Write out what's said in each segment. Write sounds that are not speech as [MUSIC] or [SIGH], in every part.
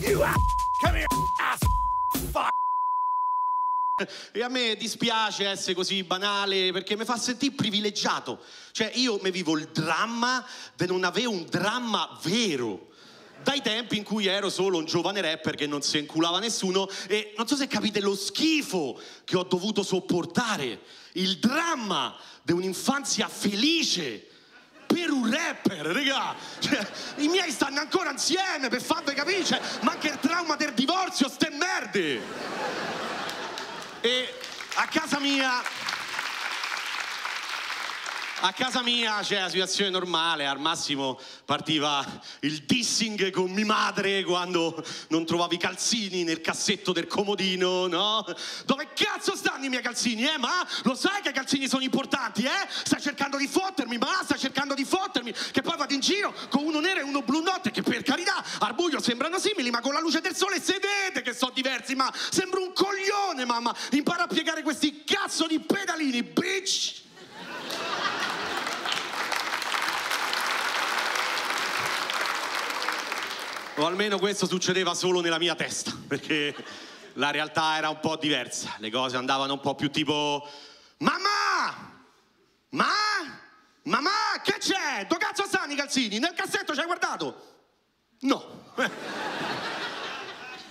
You ass. Come here, ass. E a me dispiace essere così banale perché mi fa sentire privilegiato. Cioè, io mi vivo il dramma di non avere un dramma vero. Dai tempi in cui ero solo un giovane rapper che non si inculava nessuno e non so se capite lo schifo che ho dovuto sopportare. Il dramma di un'infanzia felice per un rapper, raga. Cioè, I miei stanno ancora insieme per farvi capire, cioè, ma anche il trauma del divorzio, ste merde. E a casa mia. A casa mia c'è la situazione normale, al massimo partiva il dissing con mia madre quando non trovavi i calzini nel cassetto del comodino, no? Dove cazzo stanno i miei calzini, eh? Ma lo sai che i calzini sono importanti, eh? Stai cercando di fottermi, ma stai cercando di fottermi, che poi vado in giro con uno nero e uno blu notte che per carità al buio sembrano simili, ma con la luce del sole si vede che sono diversi, ma sembra un coglione, mamma. Impara a piegare questi cazzo di pedalini, bitch! O almeno questo succedeva solo nella mia testa, perché la realtà era un po' diversa. Le cose andavano un po' più tipo... Mamma! Ma? Mamma, che c'è? Dove cazzo stanno i calzini? Nel cassetto ci hai guardato? No.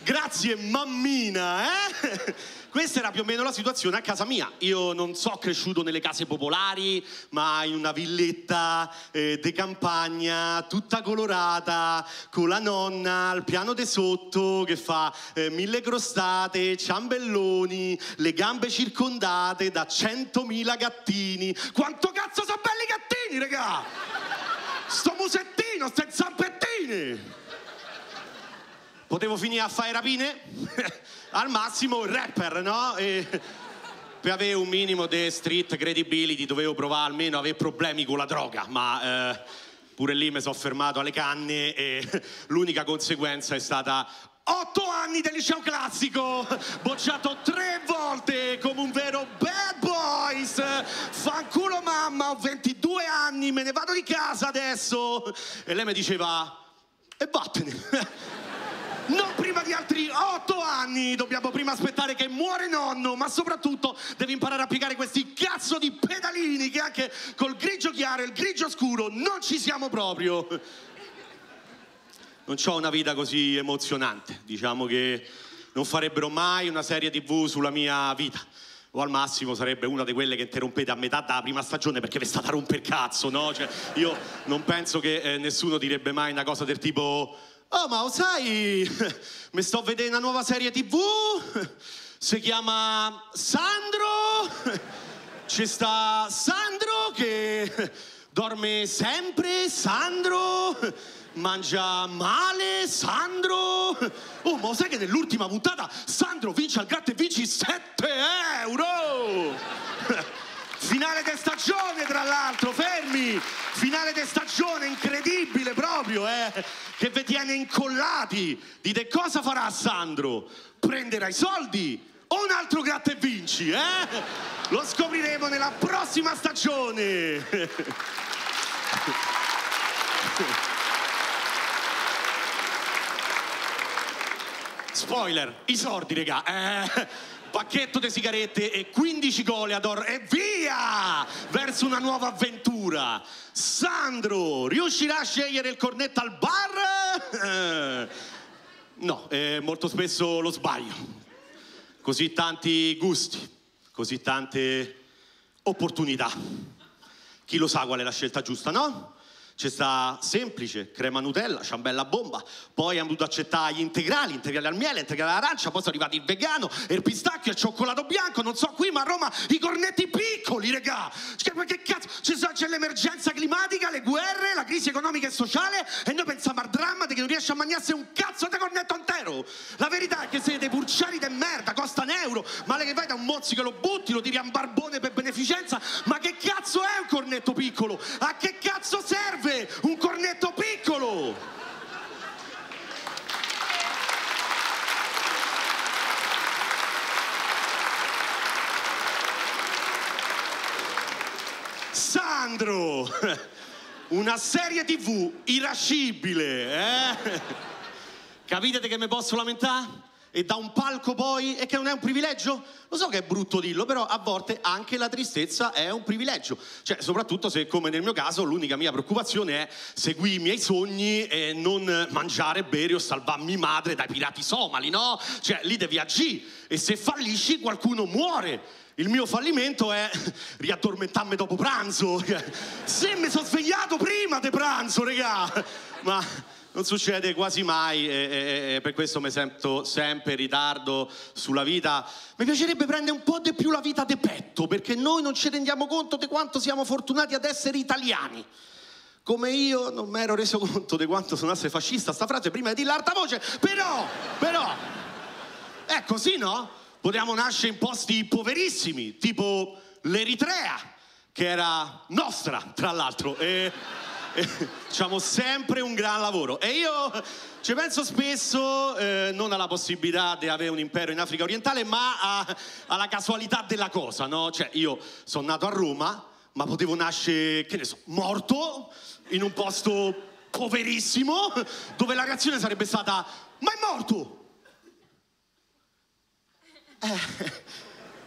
Grazie mammina, eh? [LAUGHS] Questa era più o meno la situazione a casa mia. Io non so cresciuto nelle case popolari, ma in una villetta eh, de campagna, tutta colorata, con la nonna al piano de sotto che fa eh, mille crostate, ciambelloni, le gambe circondate da centomila gattini. Quanto cazzo sono belli i gattini, raga! Sto musettino, ste zampettine! Potevo finire a fare rapine? [LAUGHS] Al massimo rapper, no? E per avere un minimo di street credibility dovevo provare almeno a avere problemi con la droga, ma eh, pure lì mi sono fermato alle canne e [LAUGHS] l'unica conseguenza è stata otto anni del liceo classico, bocciato tre volte come un vero bad boys. Fanculo mamma, ho 22 anni, me ne vado di casa adesso. E lei mi diceva, e vattene. [LAUGHS] Altri otto anni, dobbiamo prima aspettare che muore nonno, ma soprattutto devi imparare a piegare questi cazzo di pedalini che anche col grigio chiaro e il grigio scuro non ci siamo proprio. Non ho una vita così emozionante, diciamo che non farebbero mai una serie tv sulla mia vita. O al massimo sarebbe una di quelle che interrompete a metà della prima stagione perché vi state a romper cazzo, no? Cioè, io non penso che eh, nessuno direbbe mai una cosa del tipo Oh, ma lo sai, [LAUGHS] mi sto vedendo una nuova serie tv, [LAUGHS] si chiama Sandro, [LAUGHS] ci sta Sandro che dorme sempre, Sandro, mangia male, Sandro. Oh, ma lo sai che nell'ultima puntata Sandro vince al gratta e vinci 7 euro? Finale di stagione, tra l'altro, fermi! Finale di stagione, incredibile proprio, eh! Che vi tiene incollati! Dite cosa farà Sandro? Prenderà i soldi o un altro gratta e vinci, eh? Lo scopriremo nella prossima stagione! Spoiler, i soldi, regà. Eh pacchetto di sigarette e 15 goleador e via verso una nuova avventura. Sandro, riuscirà a scegliere il cornetto al bar? no, eh, molto spesso lo sbaglio. Così tanti gusti, così tante opportunità. Chi lo sa qual è la scelta giusta, no? C'è sta semplice, crema Nutella, ciambella bomba, poi hanno dovuto accettare gli integrali, integrali al miele, integrali all'arancia, poi sono arrivati il vegano, il pistacchio, il cioccolato bianco, non so qui, ma a Roma i cornetti piccoli, regà! Cioè, ma che cazzo? C'è l'emergenza climatica, le guerre, la crisi economica e sociale e noi pensiamo al dramma di che non riesce a mangiarsi un cazzo di cornetto intero! La verità è che siete purciari di merda, costa un euro, male che vai da un mozzico lo butti, lo tiri a un barbone per beneficenza, ma che cazzo è un cornetto piccolo? A che cazzo serve? Serve un cornetto piccolo. Sandro, [LAUGHS] una serie tv irascibile, eh? Capite che mi posso lamentare? E da un palco poi, e che non è un privilegio? Lo so che è brutto dirlo, però a volte anche la tristezza è un privilegio. Cioè, soprattutto se, come nel mio caso, l'unica mia preoccupazione è seguire i miei sogni e non mangiare, bere o salvarmi madre dai pirati somali, no? Cioè, lì devi agire. E se fallisci, qualcuno muore. Il mio fallimento è [LAUGHS] riaddormentarmi dopo pranzo. [LAUGHS] Se mi sono svegliato prima di pranzo, regà. Ma non succede quasi mai e, e, e, per questo mi sento sempre in ritardo sulla vita. Mi piacerebbe prendere un po' di più la vita di petto perché noi non ci rendiamo conto di quanto siamo fortunati ad essere italiani. Come io non mi ero reso conto di quanto suonasse fascista sta frase prima di dirla voce, però, però, è così, no? Potevamo nascere in posti poverissimi, tipo l'Eritrea, che era nostra, tra l'altro. E [LAUGHS] facciamo sempre un gran lavoro. E io ci penso spesso, eh, non alla possibilità di avere un impero in Africa orientale, ma a, alla casualità della cosa, no? Cioè, io sono nato a Roma, ma potevo nascere, che ne so, morto in un posto poverissimo, dove la reazione sarebbe stata: Ma è morto! Eh [LAUGHS]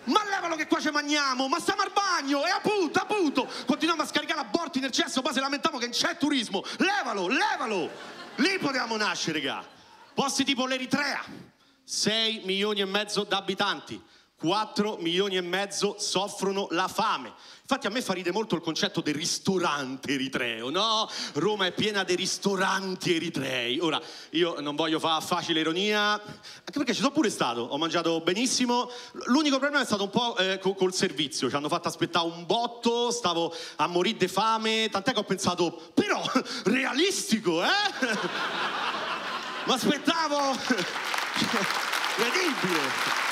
ma levalo che qua ci mangiamo, ma stiamo al bagno, e appunto, appunto, continuiamo a scaricare aborti nel cesso, poi se lamentiamo che c'è turismo, levalo, levalo, lì potevamo nascere, raga. Posti tipo l'Eritrea, 6 milioni e mezzo di abitanti, 4 milioni e mezzo soffrono la fame. Infatti a me fa ridere molto il concetto del ristorante eritreo, no? Roma è piena di ristoranti eritrei. Ora, io non voglio fare facile ironia, anche perché ci sono pure stato, ho mangiato benissimo. L'unico problema è stato un po' eh, col servizio, ci hanno fatto aspettare un botto, stavo a morire di fame, tant'è che ho pensato, però, realistico, eh? [LAUGHS] Ma aspettavo... [LAUGHS] Incredibile!